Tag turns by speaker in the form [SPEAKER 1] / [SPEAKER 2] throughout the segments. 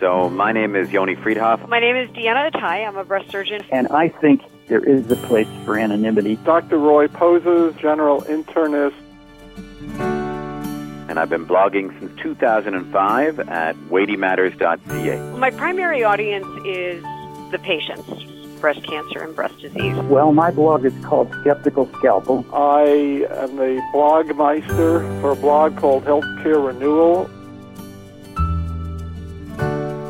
[SPEAKER 1] So my name is Yoni Freedhoff.
[SPEAKER 2] My name is Deanna Attai. I'm a breast surgeon.
[SPEAKER 3] And I think there is a place for anonymity.
[SPEAKER 4] Dr. Roy Poses, general internist.
[SPEAKER 1] And I've been blogging since 2005 at weightymatters.ca.
[SPEAKER 2] My primary audience is the patients, breast cancer and breast disease.
[SPEAKER 3] Well, my blog is called Skeptical Scalpel.
[SPEAKER 4] I am the blogmeister for a blog called Healthcare Renewal.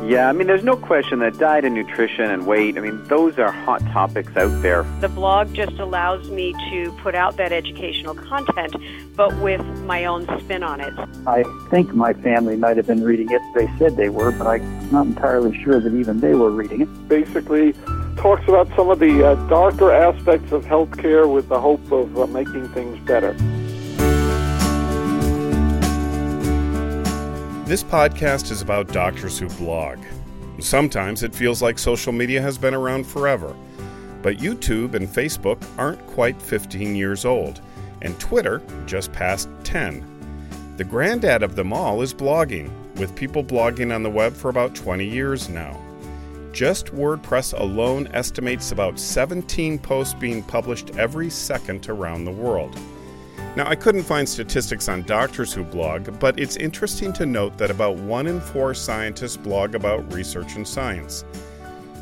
[SPEAKER 1] Yeah, I mean, there's no question that diet and nutrition and weight, I mean, those are hot topics out there.
[SPEAKER 2] The blog just allows me to put out that educational content, but with my own spin on it.
[SPEAKER 3] I think my family might have been reading it. They said they were, but I'm not entirely sure that even they were reading it.
[SPEAKER 4] Basically, talks about some of the uh, darker aspects of healthcare with the hope of uh, making things better.
[SPEAKER 5] This podcast is about doctors who blog. Sometimes it feels like social media has been around forever, but YouTube and Facebook aren't quite 15 years old, and Twitter just past 10. The granddad of them all is blogging, with people blogging on the web for about 20 years now. Just WordPress alone estimates about 17 posts being published every second around the world. Now, I couldn't find statistics on doctors who blog, but it's interesting to note that about one in four scientists blog about research and science.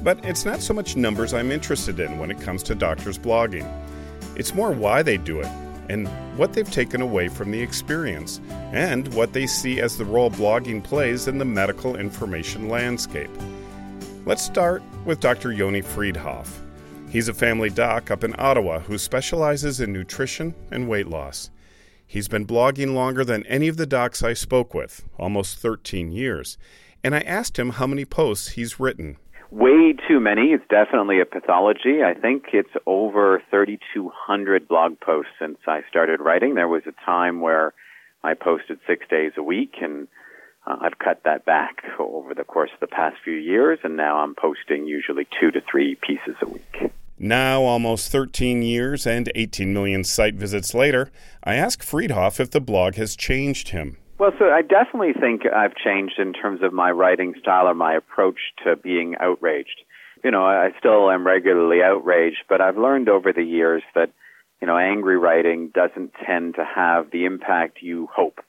[SPEAKER 5] But it's not so much numbers I'm interested in when it comes to doctors blogging. It's more why they do it, and what they've taken away from the experience, and what they see as the role blogging plays in the medical information landscape. Let's start with Dr. Yoni Freedhoff. He's a family doc up in Ottawa who specializes in nutrition and weight loss. He's been blogging longer than any of the docs I spoke with, almost 13 years, and I asked him how many posts he's written.
[SPEAKER 1] Way too many. It's definitely a pathology. I think it's over 3,200 blog posts since I started writing. There was a time where I posted six days a week, and uh, I've cut that back over the course of the past few years, and now I'm posting usually two to three pieces a week.
[SPEAKER 5] Now, almost 13 years and 18 million site visits later, I ask Freedhoff if the blog has changed him.
[SPEAKER 1] Well, so I definitely think I've changed in terms of my writing style or my approach to being outraged. You know, I still am regularly outraged, but I've learned over the years that, you know, angry writing doesn't tend to have the impact you hope.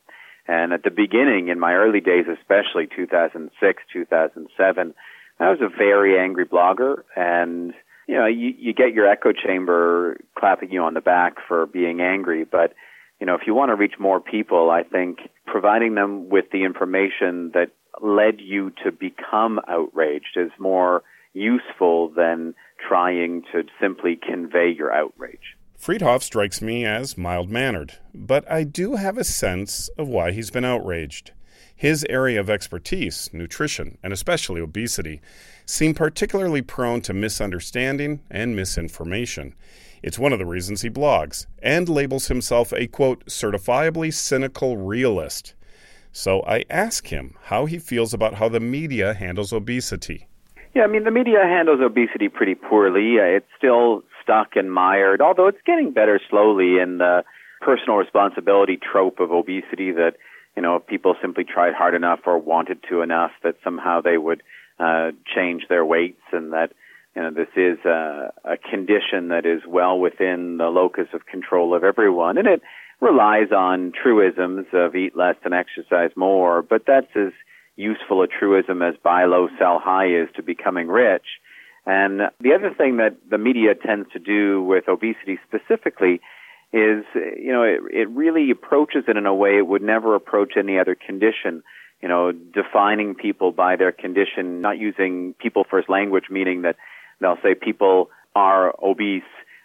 [SPEAKER 1] And at the beginning, in my early days, especially 2006, 2007, I was a very angry blogger and you know, you, you get your echo chamber clapping you on the back for being angry, but you know, if you want to reach more people, I think providing them with the information that led you to become outraged is more useful than trying to simply convey your outrage.
[SPEAKER 5] Freedhoff strikes me as mild mannered, but I do have a sense of why he's been outraged. His area of expertise, nutrition, and especially obesity, seem particularly prone to misunderstanding and misinformation. It's one of the reasons he blogs and labels himself a quote, certifiably cynical realist. So I ask him how he feels about how the media handles obesity.
[SPEAKER 1] Yeah, I mean, the media handles obesity pretty poorly. Uh, it's still stuck and mired, although it's getting better slowly in the personal responsibility trope of obesity that, you know, if people simply tried hard enough or wanted to enough, that somehow they would uh, change their weights and that you know this is a, a condition that is well within the locus of control of everyone. And it relies on truisms of eat less and exercise more but that's as useful a truism as buy low sell high is to becoming rich. And the other thing that the media tends to do with obesity specifically is you know it, it really approaches it in a way it would never approach any other condition you know, defining people by their condition, not using people first language, meaning that they'll say people are obese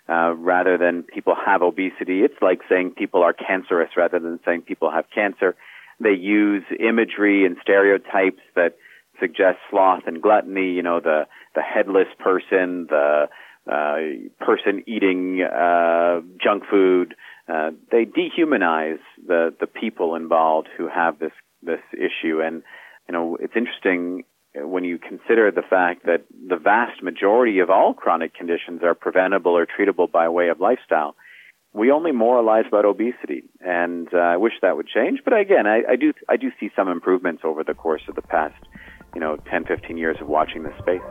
[SPEAKER 1] uh, rather than people have obesity. It's like saying people are cancerous rather than saying people have cancer. They use imagery and stereotypes that suggest sloth and gluttony. You know, the the headless person, the uh, person eating uh, junk food. Uh, they dehumanize the the people involved who have this this issue. And, you know, it's interesting when you consider the fact that the vast majority of all chronic conditions are preventable or treatable by way of lifestyle. We only moralize about obesity, and uh, I wish that would change. But again, I, I do I do see some improvements over the course of the past you know 10, 15 years of watching this space.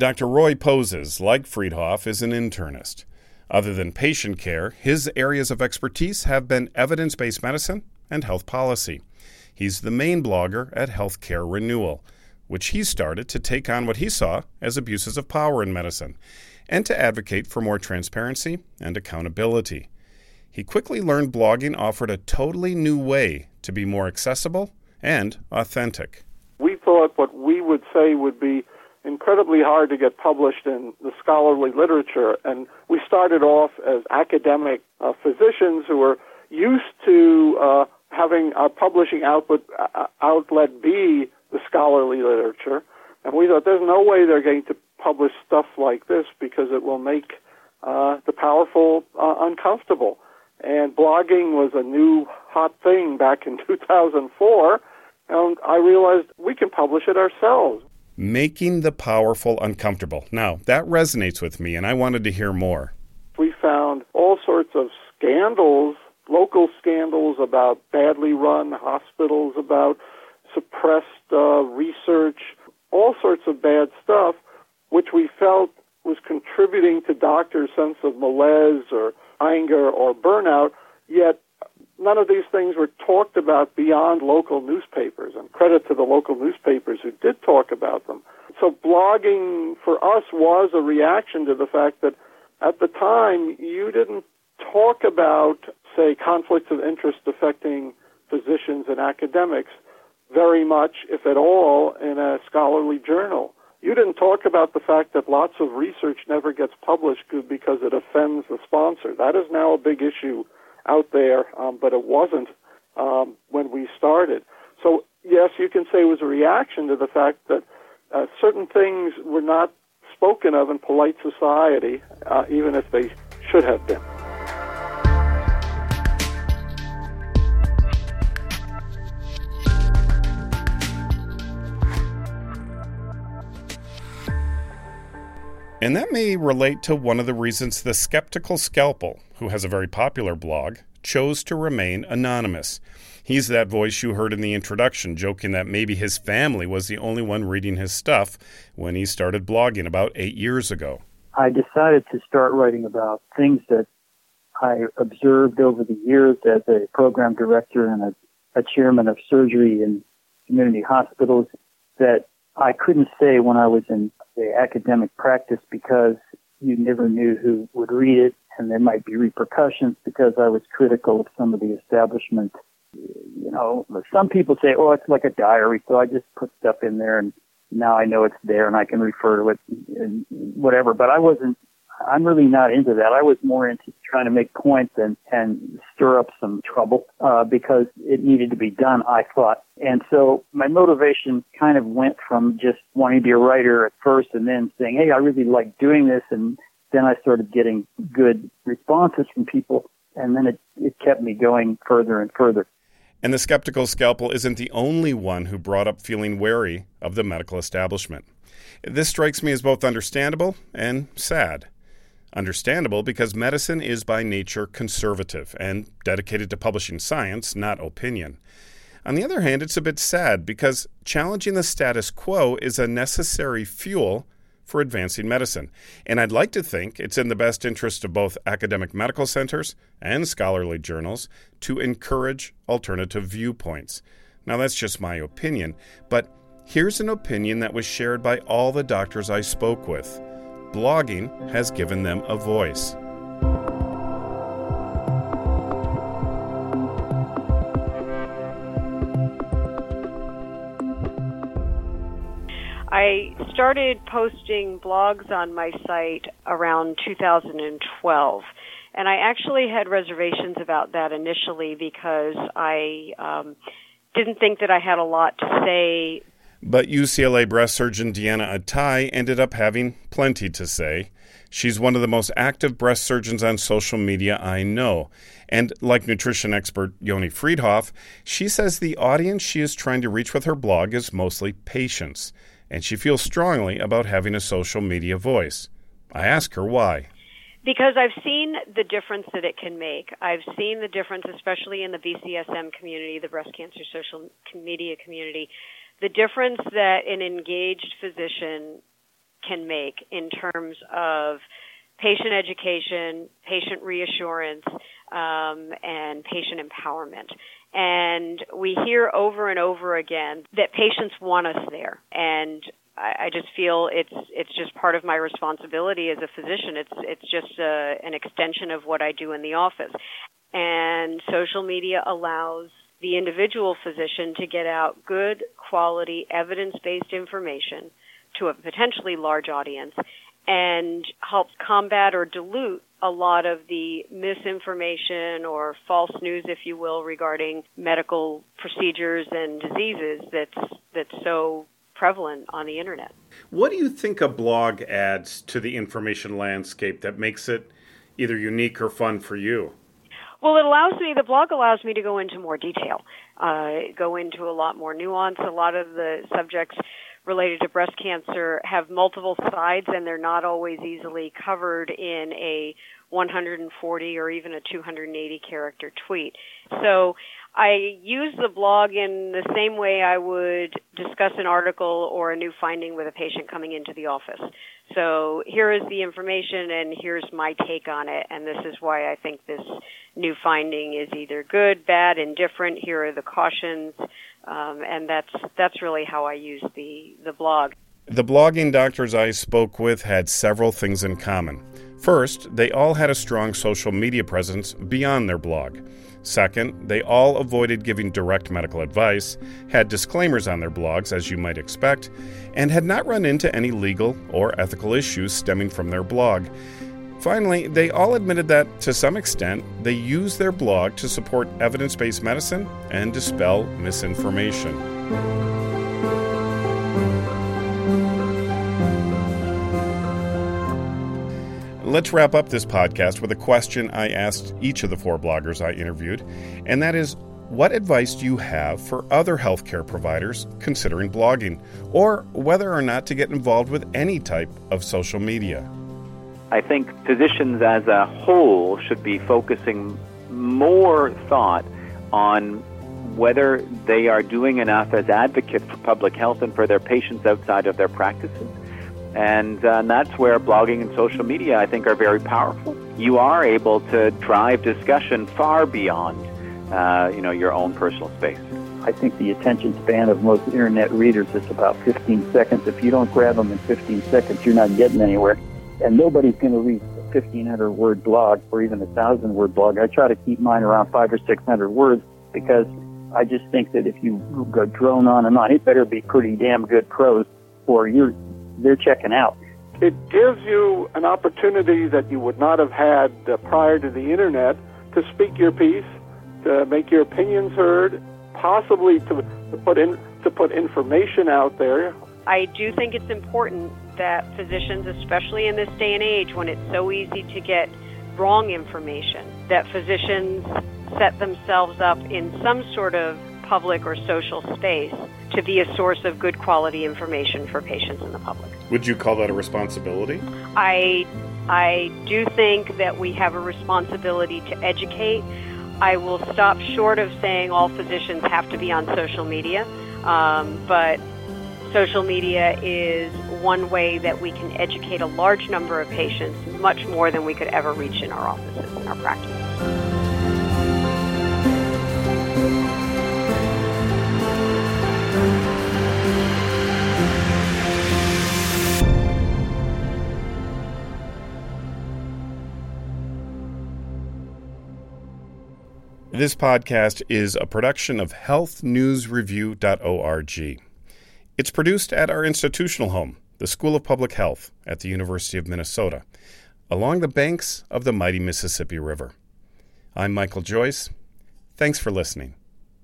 [SPEAKER 5] Dr. Roy Poses, like Freedhoff, is an internist. Other than patient care, his areas of expertise have been evidence based medicine and health policy. He's the main blogger at Healthcare Renewal, which he started to take on what he saw as abuses of power in medicine and to advocate for more transparency and accountability. He quickly learned blogging offered a totally new way to be more accessible and authentic.
[SPEAKER 4] We thought what we would say would be incredibly hard to get published in the scholarly literature. And we started off as academic uh, physicians who were used to uh, having a publishing output uh, outlet be the scholarly literature. And we thought there's no way they're going to publish stuff like this because it will make uh, the powerful uh, uncomfortable. And blogging was a new hot thing back in 2004. And I realized we can publish it ourselves
[SPEAKER 5] making the powerful uncomfortable. Now, that resonates with me, and I wanted to hear more.
[SPEAKER 4] We found all sorts of scandals, local scandals about badly run hospitals, about suppressed uh, research, all sorts of bad stuff, which we felt was contributing to doctors' sense of malaise or anger or burnout, yet none of these things were talked about beyond local newspapers, and credit to the local newspapers who did talk about them. So blogging for us was a reaction to the fact that at the time you didn't talk about, say, conflicts of interest affecting physicians and academics very much, if at all, in a scholarly journal. You didn't talk about the fact that lots of research never gets published because it offends the sponsor. That is now a big issue out there, um, but it wasn't um, when we started. So yes, you can say it was a reaction to the fact that uh, certain things were not spoken of in polite society, uh, even if they should have been.
[SPEAKER 5] And that may relate to one of the reasons the Skeptical Scalpel, who has a very popular blog, chose to remain anonymous. He's that voice you heard in the introduction, joking that maybe his family was the only one reading his stuff when he started blogging about eight years ago.
[SPEAKER 3] I decided to start writing about things that I observed over the years as a program director and a, a chairman of surgery in community hospitals that I couldn't say when I was in the academic practice because you never knew who would read it, and there might be repercussions because I was critical of some of the establishment. You know, some people say, "Oh, it's like a diary," so I just put stuff in there, and now I know it's there, and I can refer to it, and whatever. But I wasn't I'm really not into that. I was more into trying to make points and, and stir up some trouble uh, because it needed to be done, I thought. And so my motivation kind of went from just wanting to be a writer at first and then saying, hey, I really like doing this. And then I started getting good responses from people. And then it, it kept me going further and further.
[SPEAKER 5] And the skeptical scalpel isn't the only one who brought up feeling wary of the medical establishment. This strikes me as both understandable and sad. Understandable because medicine is by nature conservative and dedicated to publishing science, not opinion. On the other hand, it's a bit sad because challenging the status quo is a necessary fuel for advancing medicine. And I'd like to think it's in the best interest of both academic medical centers and scholarly journals to encourage alternative viewpoints. Now, that's just my opinion, but here's an opinion that was shared by all the doctors I spoke with blogging has given them a voice.
[SPEAKER 2] I started posting blogs on my site around 2012. And I actually had reservations about that initially because I um, didn't think that I had a lot to say
[SPEAKER 5] But UCLA breast surgeon Deanna Attai ended up having plenty to say. She's one of the most active breast surgeons on social media I know. And like nutrition expert Yoni Freedhoff, she says the audience she is trying to reach with her blog is mostly patients, and she feels strongly about having a social media voice. I ask her why.
[SPEAKER 2] Because I've seen the difference that it can make. I've seen the difference, especially in the BCSM community, the breast cancer social media community, the difference that an engaged physician can make in terms of patient education, patient reassurance, um, and patient empowerment. And we hear over and over again that patients want us there. And I, I just feel it's it's just part of my responsibility as a physician. It's it's just a, an extension of what I do in the office. And social media allows the individual physician to get out good quality evidence-based information to a potentially large audience and helps combat or dilute a lot of the misinformation or false news, if you will, regarding medical procedures and diseases that's that's so prevalent on the internet.
[SPEAKER 5] What do you think a blog adds to the information landscape that makes it either unique or fun for you?
[SPEAKER 2] Well, it allows me, the blog allows me to go into more detail, uh, go into a lot more nuance. A lot of the subjects related to breast cancer have multiple sides and they're not always easily covered in a 140 or even a 280 character tweet. So I use the blog in the same way I would discuss an article or a new finding with a patient coming into the office. So here is the information and here's my take on it and this is why I think this new finding is either good, bad, indifferent. Here are the cautions. Um, and that's that's really how I use the the blog.
[SPEAKER 5] The blogging doctors I spoke with had several things in common. First, they all had a strong social media presence beyond their blog. Second, they all avoided giving direct medical advice, had disclaimers on their blogs, as you might expect, and had not run into any legal or ethical issues stemming from their blog. Finally, they all admitted that, to some extent, they use their blog to support evidence based medicine and dispel misinformation. Let's wrap up this podcast with a question I asked each of the four bloggers I interviewed, and that is what advice do you have for other healthcare providers considering blogging, or whether or not to get involved with any type of social media?
[SPEAKER 1] I think physicians as a whole should be focusing more thought on whether they are doing enough as advocates for public health and for their patients outside of their practices. And, uh, and that's where blogging and social media, I think, are very powerful. You are able to drive discussion far beyond, uh, you know, your own personal space.
[SPEAKER 3] I think the attention span of most internet readers is about 15 seconds. If you don't grab them in 15 seconds, you're not getting anywhere and nobody's going to read a 1500 word blog or even a thousand word blog. I try to keep mine around five or 600 words because I just think that if you go drone on and on, it better be pretty damn good prose or you're, they're checking out.
[SPEAKER 4] It gives you an opportunity that you would not have had uh, prior to the internet to speak your piece, to make your opinions heard, possibly to, to put in to put information out there.
[SPEAKER 2] I do think it's important that physicians, especially in this day and age when it's so easy to get wrong information, that physicians set themselves up in some sort of public or social space to be a source of good quality information for patients and the public.
[SPEAKER 5] Would you call that a responsibility?
[SPEAKER 2] I I do think that we have a responsibility to educate. I will stop short of saying all physicians have to be on social media, um, but social media is one way that we can educate a large number of patients, much more than we could ever reach in our offices and our practices.
[SPEAKER 5] This podcast is a production of healthnewsreview.org. It's produced at our institutional home, the School of Public Health at the University of Minnesota, along the banks of the mighty Mississippi River. I'm Michael Joyce. Thanks for listening.